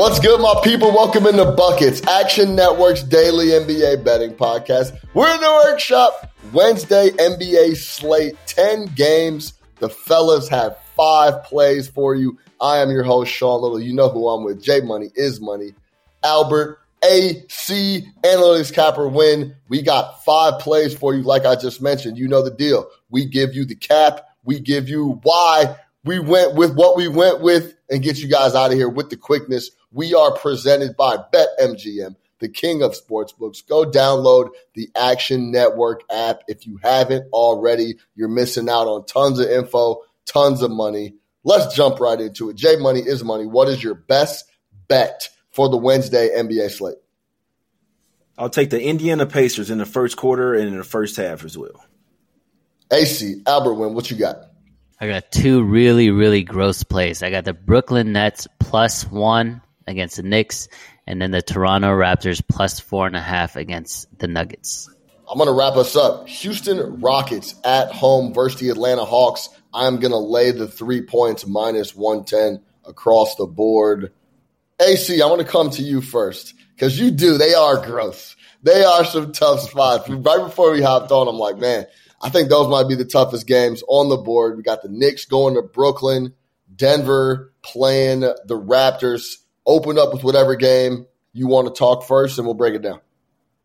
What's good, my people? Welcome into Buckets, Action Network's daily NBA betting podcast. We're in the workshop. Wednesday NBA slate, 10 games. The fellas have five plays for you. I am your host, Sean Little. You know who I'm with. Jay Money is Money. Albert, AC, Analytics Capper Nguyen. We got five plays for you, like I just mentioned. You know the deal. We give you the cap, we give you why we went with what we went with, and get you guys out of here with the quickness we are presented by BetMGM, the king of sportsbooks. Go download the Action Network app. If you haven't already, you're missing out on tons of info, tons of money. Let's jump right into it. Jay Money is money. What is your best bet for the Wednesday NBA slate? I'll take the Indiana Pacers in the first quarter and in the first half as well. AC, Albert Nguyen, what you got? I got two really, really gross plays. I got the Brooklyn Nets plus one against the Knicks, and then the Toronto Raptors plus four and a half against the Nuggets. I'm going to wrap us up. Houston Rockets at home versus the Atlanta Hawks. I'm going to lay the three points minus 110 across the board. AC, I want to come to you first because you do. They are gross. They are some tough spots. Right before we hopped on, I'm like, man, I think those might be the toughest games on the board. We got the Knicks going to Brooklyn, Denver playing the Raptors open up with whatever game you want to talk first, and we'll break it down.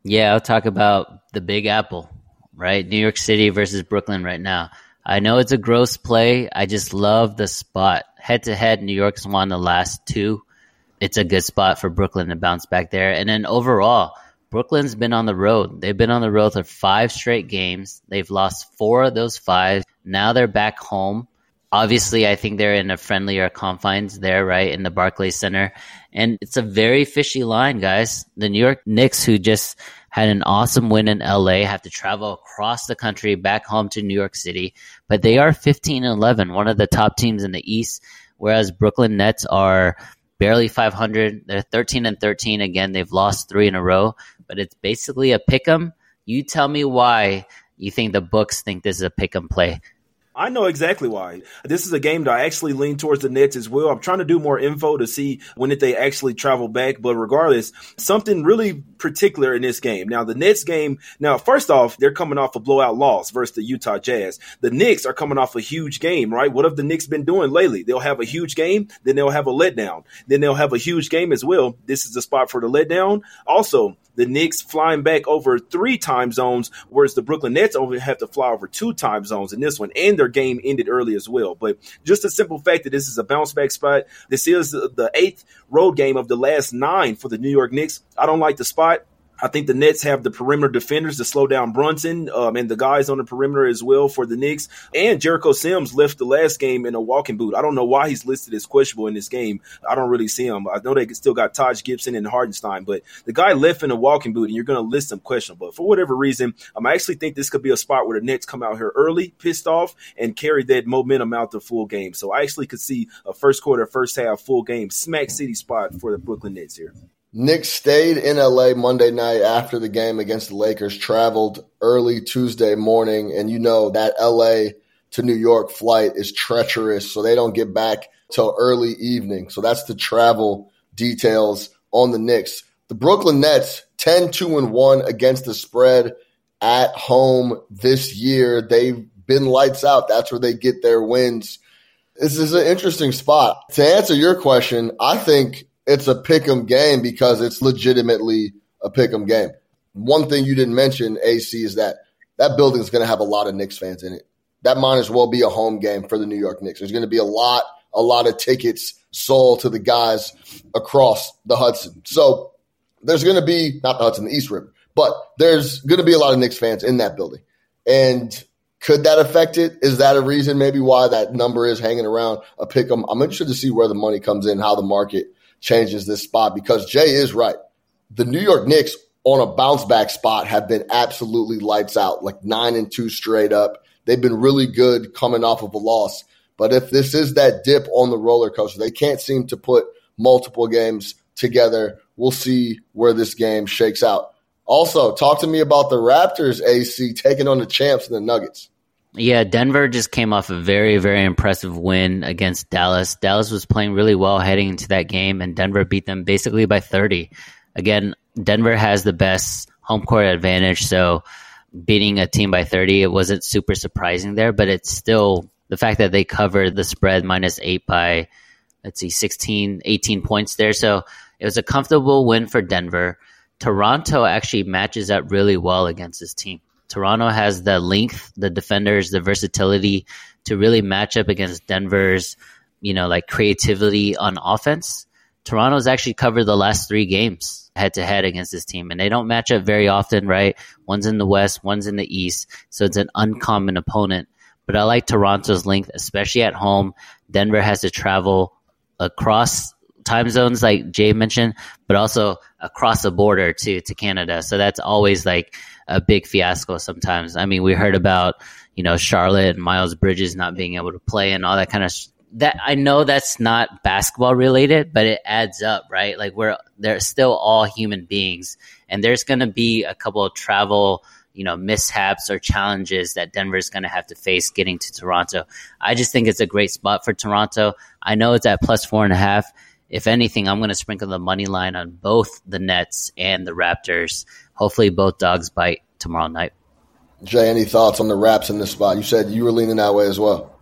Yeah, I'll talk about the Big Apple, right? New York City versus Brooklyn right now. I know it's a gross play. I just love the spot. Head to head, New York's won the last two. It's a good spot for Brooklyn to bounce back there. And then overall, Brooklyn's been on the road. They've been on the road for five straight games. They've lost four of those five. Now they're back home. Obviously, I think they're in a friendlier confines there, right, in the Barclays Center. And it's a very fishy line, guys. The New York Knicks, who just had an awesome win in LA, have to travel across the country back home to New York City. But they are 15 and 11, one of the top teams in the East, whereas Brooklyn Nets are barely 500. They're 13 and 13. Again, they've lost three in a row, but it's basically a pick 'em. You tell me why you think the books think this is a pick 'em play. I know exactly why. This is a game that I actually lean towards the Nets as well. I'm trying to do more info to see when did they actually travel back. But regardless, something really particular in this game. Now, the Nets game, now, first off, they're coming off a blowout loss versus the Utah Jazz. The Knicks are coming off a huge game, right? What have the Knicks been doing lately? They'll have a huge game, then they'll have a letdown. Then they'll have a huge game as well. This is the spot for the letdown. Also, the Knicks flying back over three time zones, whereas the Brooklyn Nets only have to fly over two time zones in this one, and their game ended early as well. But just the simple fact that this is a bounce back spot, this is the eighth road game of the last nine for the New York Knicks. I don't like the spot. I think the Nets have the perimeter defenders to slow down Brunson um, and the guys on the perimeter as well for the Knicks. And Jericho Sims left the last game in a walking boot. I don't know why he's listed as questionable in this game. I don't really see him. I know they still got Taj Gibson and Hartenstein, but the guy left in a walking boot, and you're going to list him questionable. But for whatever reason, um, I actually think this could be a spot where the Nets come out here early, pissed off, and carry that momentum out the full game. So I actually could see a first quarter, first half, full game, smack city spot for the Brooklyn Nets here. Nick stayed in LA Monday night after the game against the Lakers, traveled early Tuesday morning, and you know that LA to New York flight is treacherous, so they don't get back till early evening. So that's the travel details on the Knicks. The Brooklyn Nets 10 2 and 1 against the spread at home this year. They've been lights out. That's where they get their wins. This is an interesting spot. To answer your question, I think it's a pick 'em game because it's legitimately a pick 'em game. One thing you didn't mention, AC, is that that building is going to have a lot of Knicks fans in it. That might as well be a home game for the New York Knicks. There's going to be a lot, a lot of tickets sold to the guys across the Hudson. So there's going to be not the Hudson, the East River, but there's going to be a lot of Knicks fans in that building. And could that affect it? Is that a reason maybe why that number is hanging around a pick 'em? I'm interested to see where the money comes in, how the market changes this spot because Jay is right. The New York Knicks on a bounce back spot have been absolutely lights out, like nine and two straight up. They've been really good coming off of a loss. But if this is that dip on the roller coaster, they can't seem to put multiple games together. We'll see where this game shakes out. Also, talk to me about the Raptors, AC, taking on the champs and the Nuggets. Yeah, Denver just came off a very, very impressive win against Dallas. Dallas was playing really well heading into that game, and Denver beat them basically by 30. Again, Denver has the best home court advantage, so beating a team by 30, it wasn't super surprising there, but it's still the fact that they covered the spread minus eight by, let's see, 16, 18 points there. So it was a comfortable win for Denver. Toronto actually matches up really well against this team. Toronto has the length, the defenders, the versatility to really match up against Denver's, you know, like creativity on offense. Toronto's actually covered the last three games head to head against this team, and they don't match up very often, right? One's in the West, one's in the East, so it's an uncommon opponent. But I like Toronto's length, especially at home. Denver has to travel across time zones, like Jay mentioned, but also across the border to to Canada. So that's always like a big fiasco. Sometimes, I mean, we heard about you know Charlotte and Miles Bridges not being able to play and all that kind of. Sh- that I know that's not basketball related, but it adds up, right? Like we're they're still all human beings, and there's going to be a couple of travel you know mishaps or challenges that Denver's going to have to face getting to Toronto. I just think it's a great spot for Toronto. I know it's at plus four and a half if anything, I'm going to sprinkle the money line on both the Nets and the Raptors. Hopefully, both dogs bite tomorrow night. Jay, any thoughts on the Raps in this spot? You said you were leaning that way as well.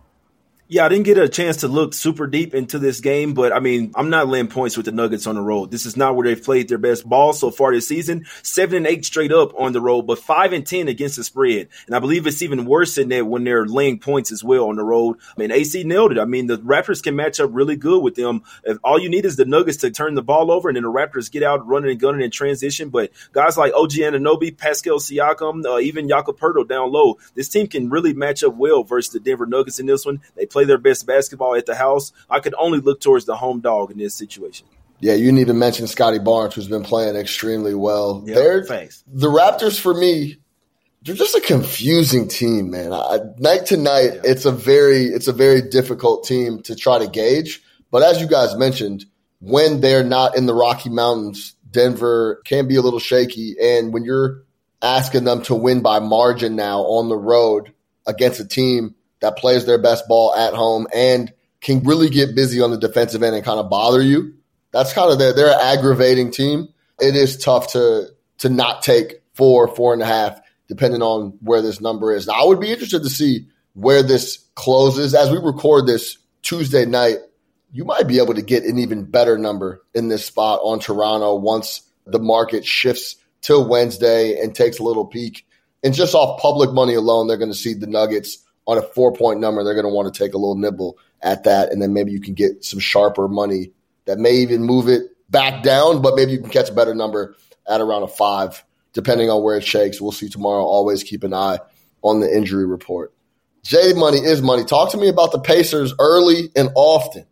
Yeah, I didn't get a chance to look super deep into this game, but I mean, I'm not laying points with the Nuggets on the road. This is not where they've played their best ball so far this season. Seven and eight straight up on the road, but five and ten against the spread. And I believe it's even worse than that when they're laying points as well on the road. I mean, AC nailed it. I mean, the Raptors can match up really good with them. If all you need is the Nuggets to turn the ball over, and then the Raptors get out running and gunning in transition. But guys like OG Anunoby, Pascal Siakam, uh, even Jakob Poeltl down low, this team can really match up well versus the Denver Nuggets in this one. They play their best basketball at the house, I could only look towards the home dog in this situation. Yeah, you didn't even mention Scottie Barnes, who's been playing extremely well. Yep, They're, thanks. The Raptors, for me, they're just a confusing team, man. I, night to night, yeah. it's a very it's a very difficult team to try to gauge. But as you guys mentioned, when they're not in the Rocky Mountains, Denver can be a little shaky. And when you're asking them to win by margin now on the road against a team that plays their best ball at home and can really get busy on the defensive end and kind of bother you. That's kind of their they're an aggravating team. It is tough to to not take four, four and a half, depending on where this number is. Now, I would be interested to see where this closes. As we record this Tuesday night, you might be able to get an even better number in this spot on Toronto once the market shifts till Wednesday and takes a little peek. And just off public money alone, they're going to see the Nuggets on a four point number, they're going to want to take a little nibble at that. And then maybe you can get some sharper money that may even move it back down, but maybe you can catch a better number at around a five, depending on where it shakes. We'll see tomorrow. Always keep an eye on the injury report. Jay money is money. Talk to me about the Pacers early and often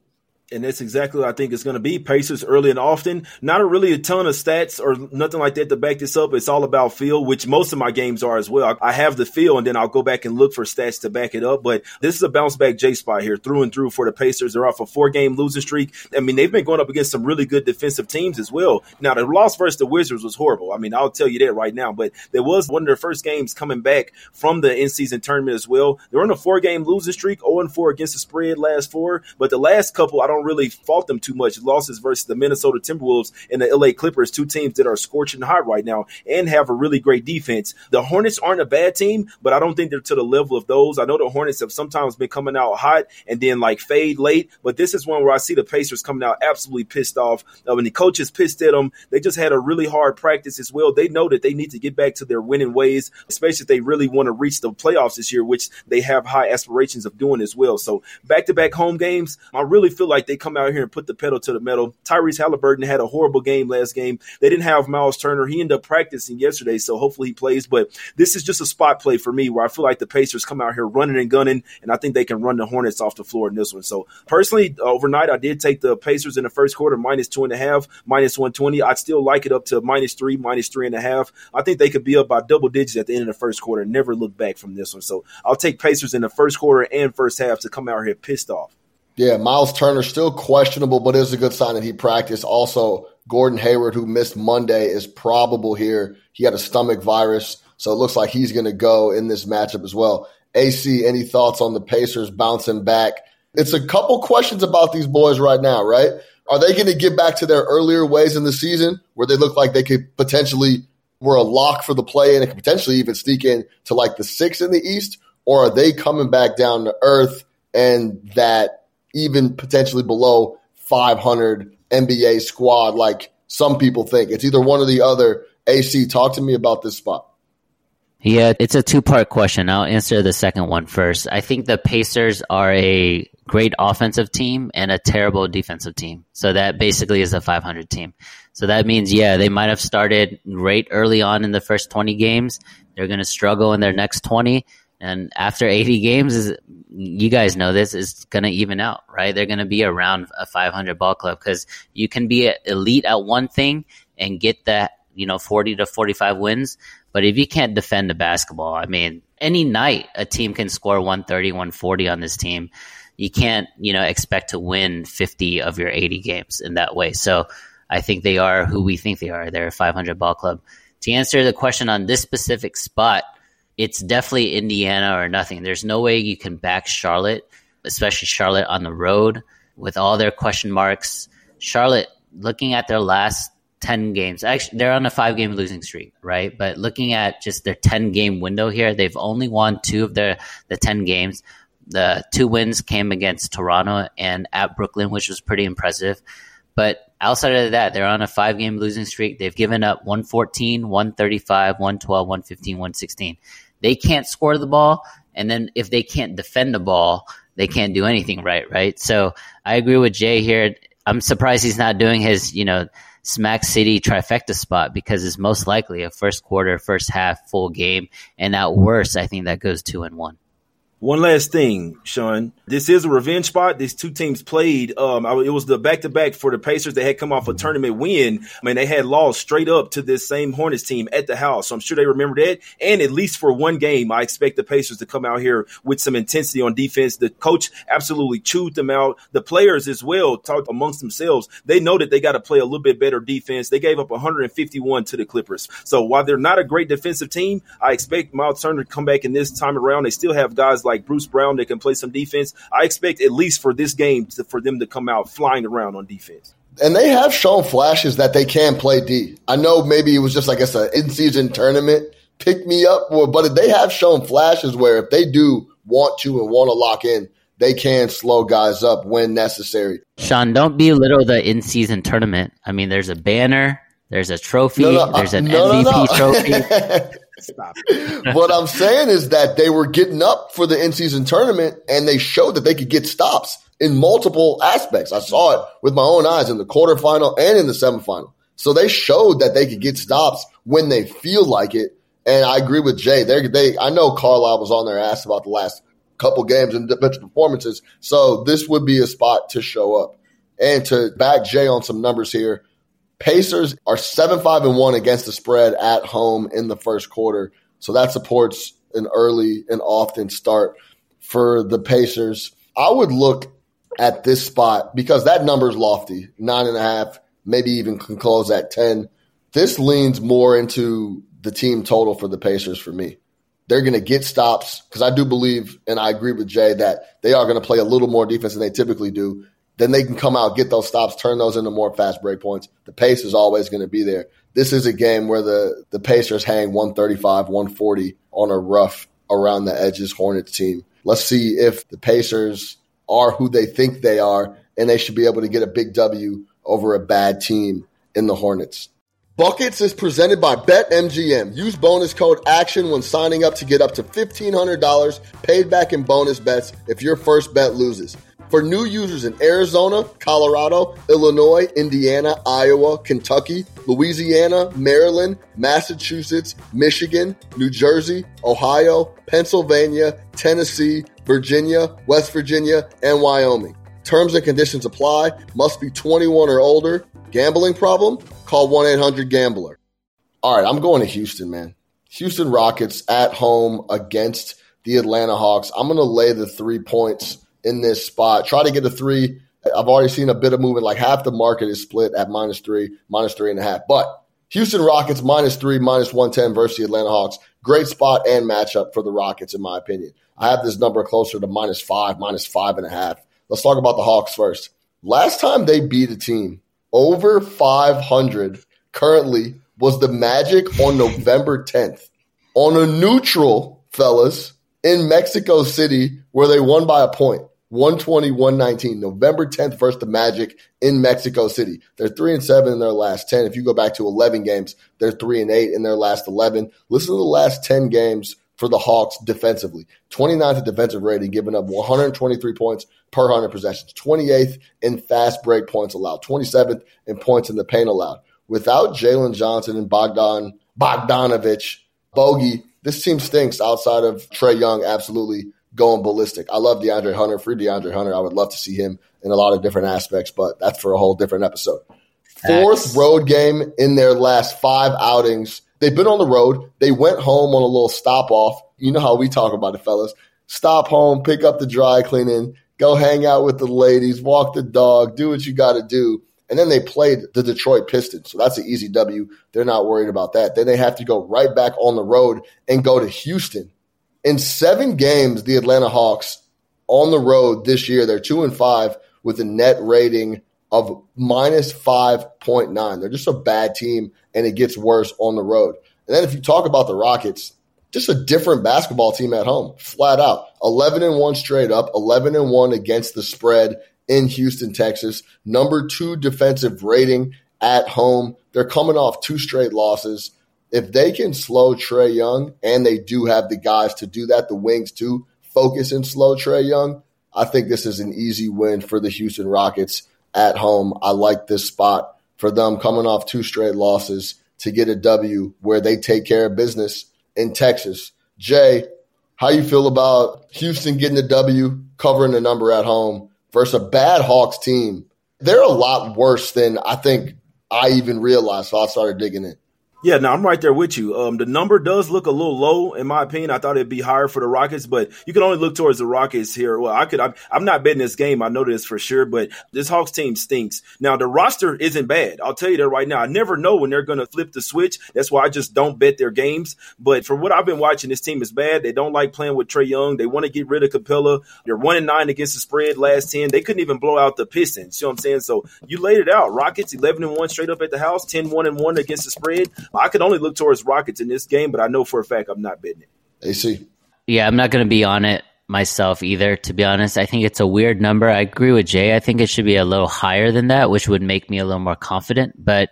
and that's exactly what I think it's going to be. Pacers early and often. Not really a ton of stats or nothing like that to back this up. It's all about feel, which most of my games are as well. I have the feel, and then I'll go back and look for stats to back it up. But this is a bounce back J spot here, through and through for the Pacers. They're off a four game losing streak. I mean, they've been going up against some really good defensive teams as well. Now, the loss versus the Wizards was horrible. I mean, I'll tell you that right now. But there was one of their first games coming back from the in season tournament as well. They're on a four game losing streak, 0 4 against the spread last four. But the last couple, I don't don't really fault them too much. Losses versus the Minnesota Timberwolves and the LA Clippers, two teams that are scorching hot right now and have a really great defense. The Hornets aren't a bad team, but I don't think they're to the level of those. I know the Hornets have sometimes been coming out hot and then like fade late, but this is one where I see the Pacers coming out absolutely pissed off. Uh, when the coaches pissed at them, they just had a really hard practice as well. They know that they need to get back to their winning ways, especially if they really want to reach the playoffs this year, which they have high aspirations of doing as well. So back to back home games, I really feel like like they come out here and put the pedal to the metal. Tyrese Halliburton had a horrible game last game. They didn't have Miles Turner. He ended up practicing yesterday, so hopefully he plays. But this is just a spot play for me where I feel like the Pacers come out here running and gunning, and I think they can run the Hornets off the floor in this one. So personally, overnight, I did take the Pacers in the first quarter minus two and a half, minus 120. I'd still like it up to minus three, minus three and a half. I think they could be up by double digits at the end of the first quarter and never look back from this one. So I'll take Pacers in the first quarter and first half to come out here pissed off. Yeah, Miles Turner still questionable, but it is a good sign that he practiced. Also, Gordon Hayward, who missed Monday, is probable here. He had a stomach virus, so it looks like he's going to go in this matchup as well. AC, any thoughts on the Pacers bouncing back? It's a couple questions about these boys right now, right? Are they going to get back to their earlier ways in the season where they look like they could potentially were a lock for the play and it could potentially even sneak in to like the six in the East? Or are they coming back down to earth and that even potentially below 500 NBA squad, like some people think. It's either one or the other. AC, talk to me about this spot. Yeah, it's a two part question. I'll answer the second one first. I think the Pacers are a great offensive team and a terrible defensive team. So that basically is a 500 team. So that means, yeah, they might have started great early on in the first 20 games. They're going to struggle in their next 20. And after 80 games, is you guys know this is going to even out, right? They're going to be around a 500 ball club because you can be elite at one thing and get that, you know, 40 to 45 wins. But if you can't defend the basketball, I mean, any night a team can score 130, 140 on this team. You can't, you know, expect to win 50 of your 80 games in that way. So I think they are who we think they are. They're a 500 ball club. To answer the question on this specific spot, it's definitely Indiana or nothing. There's no way you can back Charlotte, especially Charlotte on the road with all their question marks. Charlotte, looking at their last 10 games, actually, they're on a five game losing streak, right? But looking at just their 10 game window here, they've only won two of their the 10 games. The two wins came against Toronto and at Brooklyn, which was pretty impressive. But outside of that, they're on a five game losing streak. They've given up 114, 135, 112, 115, 116 they can't score the ball. And then if they can't defend the ball, they can't do anything right, right? So I agree with Jay here. I'm surprised he's not doing his, you know, Smack City trifecta spot because it's most likely a first quarter, first half, full game. And at worst, I think that goes two and one. One last thing, Sean. This is a revenge spot. These two teams played. Um, it was the back to back for the Pacers. They had come off a tournament win. I mean, they had lost straight up to this same Hornets team at the house. So I'm sure they remember that. And at least for one game, I expect the Pacers to come out here with some intensity on defense. The coach absolutely chewed them out. The players as well talked amongst themselves. They know that they got to play a little bit better defense. They gave up 151 to the Clippers. So while they're not a great defensive team, I expect Miles Turner to come back in this time around. They still have guys like like Bruce Brown that can play some defense. I expect at least for this game to, for them to come out flying around on defense. And they have shown flashes that they can play D. I know maybe it was just, I guess, an in season tournament pick me up, but they have shown flashes where if they do want to and want to lock in, they can slow guys up when necessary. Sean, don't belittle the in season tournament. I mean, there's a banner, there's a trophy, no, no, there's an no, MVP trophy. What I'm saying is that they were getting up for the in season tournament and they showed that they could get stops in multiple aspects. I saw it with my own eyes in the quarterfinal and in the semifinal. So they showed that they could get stops when they feel like it. And I agree with Jay. They, they, I know Carlisle was on their ass about the last couple games and defensive performances. So this would be a spot to show up. And to back Jay on some numbers here, Pacers are 7 5 and 1 against the spread at home in the first quarter. So that supports an early and often start for the Pacers. I would look at this spot because that number is lofty nine and a half, maybe even can close at 10. This leans more into the team total for the Pacers for me. They're going to get stops because I do believe, and I agree with Jay, that they are going to play a little more defense than they typically do then they can come out, get those stops, turn those into more fast break points. The pace is always going to be there. This is a game where the, the Pacers hang 135, 140 on a rough around the edges Hornets team. Let's see if the Pacers are who they think they are, and they should be able to get a big W over a bad team in the Hornets. Buckets is presented by BetMGM. Use bonus code ACTION when signing up to get up to $1,500 paid back in bonus bets if your first bet loses. For new users in Arizona, Colorado, Illinois, Indiana, Iowa, Kentucky, Louisiana, Maryland, Massachusetts, Michigan, New Jersey, Ohio, Pennsylvania, Tennessee, Virginia, West Virginia, and Wyoming. Terms and conditions apply. Must be 21 or older. Gambling problem? Call 1 800 Gambler. All right, I'm going to Houston, man. Houston Rockets at home against the Atlanta Hawks. I'm going to lay the three points in this spot. Try to get a three. I've already seen a bit of movement. Like half the market is split at minus three, minus three and a half. But Houston Rockets minus three, minus 110 versus the Atlanta Hawks. Great spot and matchup for the Rockets, in my opinion. I have this number closer to minus five, minus five and a half. Let's talk about the Hawks first. Last time they beat a team over 500 currently was the Magic on November 10th. On a neutral, fellas, in Mexico City, where they won by a point. 120, 119. November 10th versus the Magic in Mexico City. They're three and seven in their last 10. If you go back to 11 games, they're three and eight in their last 11. Listen to the last 10 games for the Hawks defensively. 29th defensive rating, giving up 123 points per 100 possessions. 28th in fast break points allowed. 27th in points in the paint allowed. Without Jalen Johnson and Bogdan Bogdanovich, Bogey, this team stinks outside of Trae Young absolutely going ballistic. I love DeAndre Hunter. Free DeAndre Hunter. I would love to see him in a lot of different aspects, but that's for a whole different episode. Fourth road game in their last five outings. They've been on the road. They went home on a little stop off. You know how we talk about it, fellas. Stop home, pick up the dry cleaning, go hang out with the ladies, walk the dog, do what you got to do. And then they played the Detroit Pistons. So that's an easy W. They're not worried about that. Then they have to go right back on the road and go to Houston. In seven games, the Atlanta Hawks on the road this year, they're two and five with a net rating of minus 5.9. They're just a bad team, and it gets worse on the road. And then if you talk about the Rockets, just a different basketball team at home, flat out. 11 and 1 straight up, 11 and 1 against the spread in Houston, Texas. Number two defensive rating at home. They're coming off two straight losses. If they can slow Trae Young, and they do have the guys to do that, the wings to focus and slow Trae Young, I think this is an easy win for the Houston Rockets at home. I like this spot for them coming off two straight losses to get a W where they take care of business in Texas. Jay, how you feel about Houston getting a W, covering the number at home versus a bad Hawks team? They're a lot worse than I think I even realized. So I started digging in. Yeah, no, I'm right there with you. Um, the number does look a little low, in my opinion. I thought it'd be higher for the Rockets, but you can only look towards the Rockets here. Well, I could, I'm, I'm not betting this game. I know this for sure, but this Hawks team stinks. Now, the roster isn't bad. I'll tell you that right now. I never know when they're going to flip the switch. That's why I just don't bet their games. But for what I've been watching, this team is bad. They don't like playing with Trae Young. They want to get rid of Capela. They're one and nine against the spread last 10. They couldn't even blow out the Pistons. You know what I'm saying? So you laid it out. Rockets 11 and one straight up at the house, 10 1 and one against the spread. I could only look towards Rockets in this game, but I know for a fact I'm not betting it. AC. Yeah, I'm not going to be on it myself either, to be honest. I think it's a weird number. I agree with Jay. I think it should be a little higher than that, which would make me a little more confident. But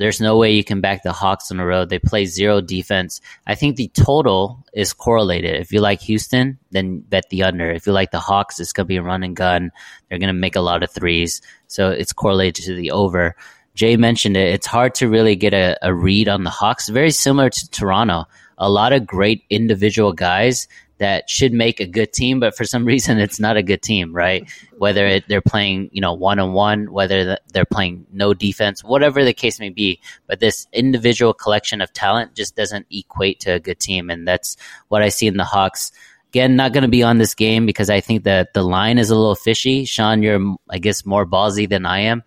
there's no way you can back the Hawks on the road. They play zero defense. I think the total is correlated. If you like Houston, then bet the under. If you like the Hawks, it's going to be a run and gun. They're going to make a lot of threes. So it's correlated to the over. Jay mentioned it. It's hard to really get a, a read on the Hawks. Very similar to Toronto. A lot of great individual guys that should make a good team, but for some reason it's not a good team, right? Whether it, they're playing, you know, one on one, whether they're playing no defense, whatever the case may be. But this individual collection of talent just doesn't equate to a good team, and that's what I see in the Hawks. Again, not going to be on this game because I think that the line is a little fishy. Sean, you're, I guess, more ballsy than I am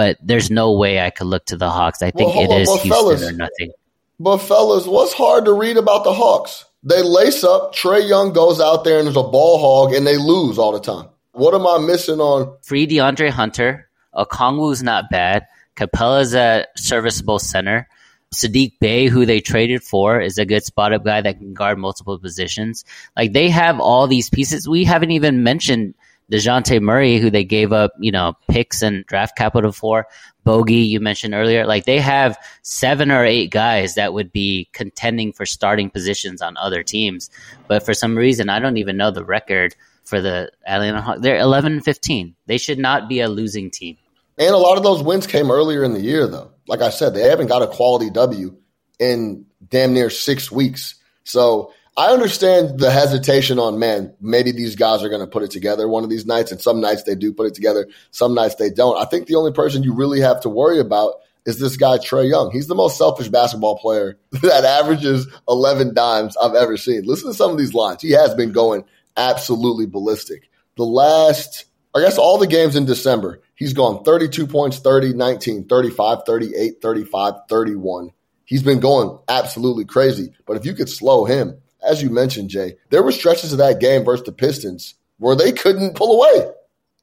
but there's no way I could look to the Hawks. I think well, it is well, Houston fellas, or nothing. But fellas, what's hard to read about the Hawks? They lace up. Trae Young goes out there and is a ball hog, and they lose all the time. What am I missing on? Free DeAndre Hunter. Okongwu's not bad. Capela's a serviceable center. Saddiq Bey, who they traded for, is a good spot up guy that can guard multiple positions. Like they have all these pieces. We haven't even mentioned DeJounte Murray, who they gave up, you know, picks and draft capital for. Bogey, you mentioned earlier, like they have seven or eight guys that would be contending for starting positions on other teams. But for some reason, I don't even know the record for the Atlanta Hawks. They're 11 15. They should not be a losing team. And a lot of those wins came earlier in the year, though. Like I said, they haven't got a quality W in damn near six weeks. So I understand the hesitation on man. Maybe these guys are going to put it together one of these nights, and some nights they do put it together. Some nights they don't. I think the only person you really have to worry about is this guy Trae Young. He's the most selfish basketball player that averages 11 dimes I've ever seen. Listen to some of these lines. He has been going absolutely ballistic. The last, I guess, all the games in December, he's gone 32 points, 30, 19, 35, 38, 35, 31. He's been going absolutely crazy. But if you could slow him, as you mentioned, Jay, there were stretches of that game versus the Pistons where they couldn't pull away.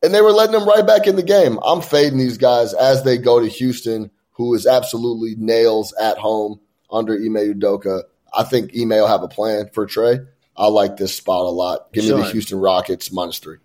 And they were letting them right back in the game. I'm fading these guys as they go to Houston who is absolutely nails at home under Ime Udoka. I think Ime will have a plan for Trey. I like this spot a lot. Give me the Houston Rockets minus three.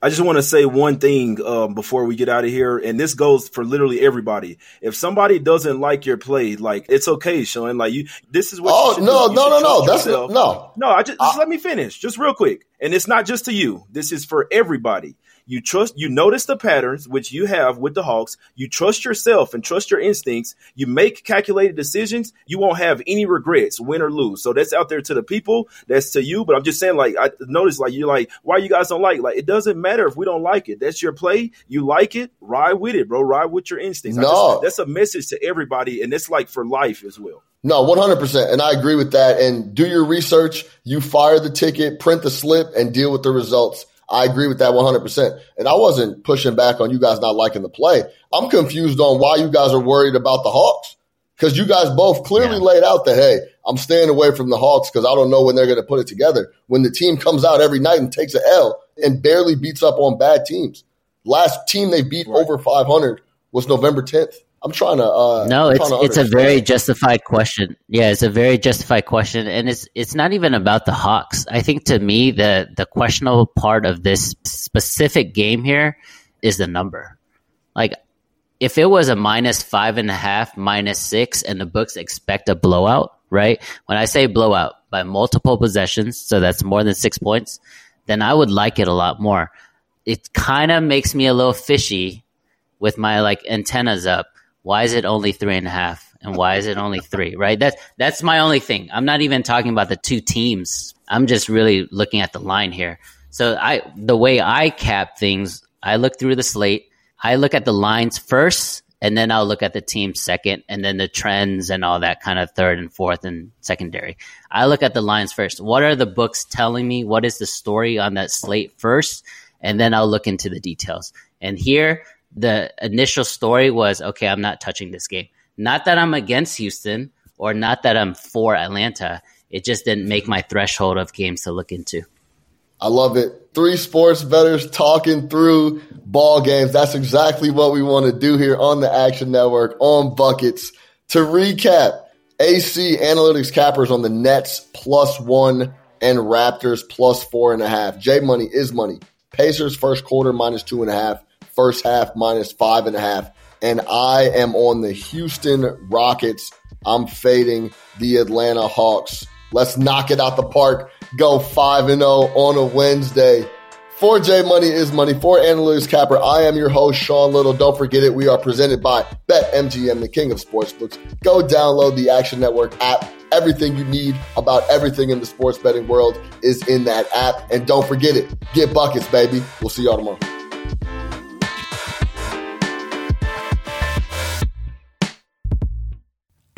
I just want to say one thing um, before we get out of here, and this goes for literally everybody. If somebody doesn't like your play, like it's okay, Sean. Like you, this is what. Oh no, no, no, no! That's no, no. I just, just I, let me finish, just real quick. And it's not just to you. This is for everybody. You trust, you notice the patterns which you have with the Hawks. You trust yourself and trust your instincts. You make calculated decisions. You won't have any regrets, win or lose. So that's out there to the people. That's to you. But I'm just saying, like, I notice, like, you're like, why you guys don't like? It? Like, it doesn't matter if we don't like it. That's your play. You like it, ride with it, bro. Ride with your instincts. No, just, that's a message to everybody, and it's like for life as well. No, 100%. And I agree with that. And do your research. You fire the ticket, print the slip, and deal with the results. I agree with that 100%. And I wasn't pushing back on you guys not liking the play. I'm confused on why you guys are worried about the Hawks. Because you guys both clearly yeah. laid out that, hey, I'm staying away from the Hawks because I don't know when they're going to put it together. When the team comes out every night and takes an L and barely beats up on bad teams. Last team they beat right. over 500 was November 10th. I'm trying to. Uh, no, it's it's a very justified question. Yeah, it's a very justified question, and it's it's not even about the Hawks. I think to me the the questionable part of this specific game here is the number. Like, if it was a minus five and a half, minus six, and the books expect a blowout, right? When I say blowout by multiple possessions, so that's more than six points, then I would like it a lot more. It kind of makes me a little fishy with my like antennas up why is it only three and a half? And why is it only three? Right? That's that's my only thing. I'm not even talking about the two teams. I'm just really looking at the line here. So I the way I cap things, I look through the slate. I look at the lines first, and then I'll look at the team second, and then the trends and all that kind of third and fourth and secondary. I look at the lines first. What are the books telling me? What is the story on that slate first? And then I'll look into the details. And here, the initial story was okay, I'm not touching this game. Not that I'm against Houston or not that I'm for Atlanta. It just didn't make my threshold of games to look into. I love it. Three sports betters talking through ball games. That's exactly what we want to do here on the Action Network on Buckets. To recap, AC Analytics Cappers on the Nets plus one and Raptors plus four and a half. Jay Money is money. Pacers first quarter minus two and a half first half minus five and a half. And I am on the Houston Rockets. I'm fading the Atlanta Hawks. Let's knock it out the park. Go 5 and 0 on a Wednesday. For Jay Money is Money, for Analytics Capper, I am your host, Sean Little. Don't forget it, we are presented by BetMGM, the king of sportsbooks. Go download the Action Network app. Everything you need about everything in the sports betting world is in that app. And don't forget it, get buckets, baby. We'll see y'all tomorrow.